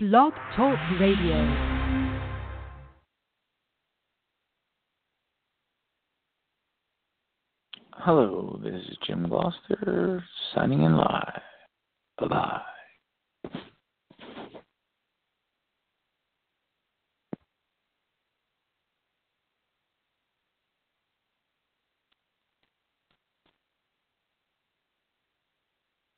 Blog Talk Radio. Hello, this is Jim Gloucester signing in live. Bye bye.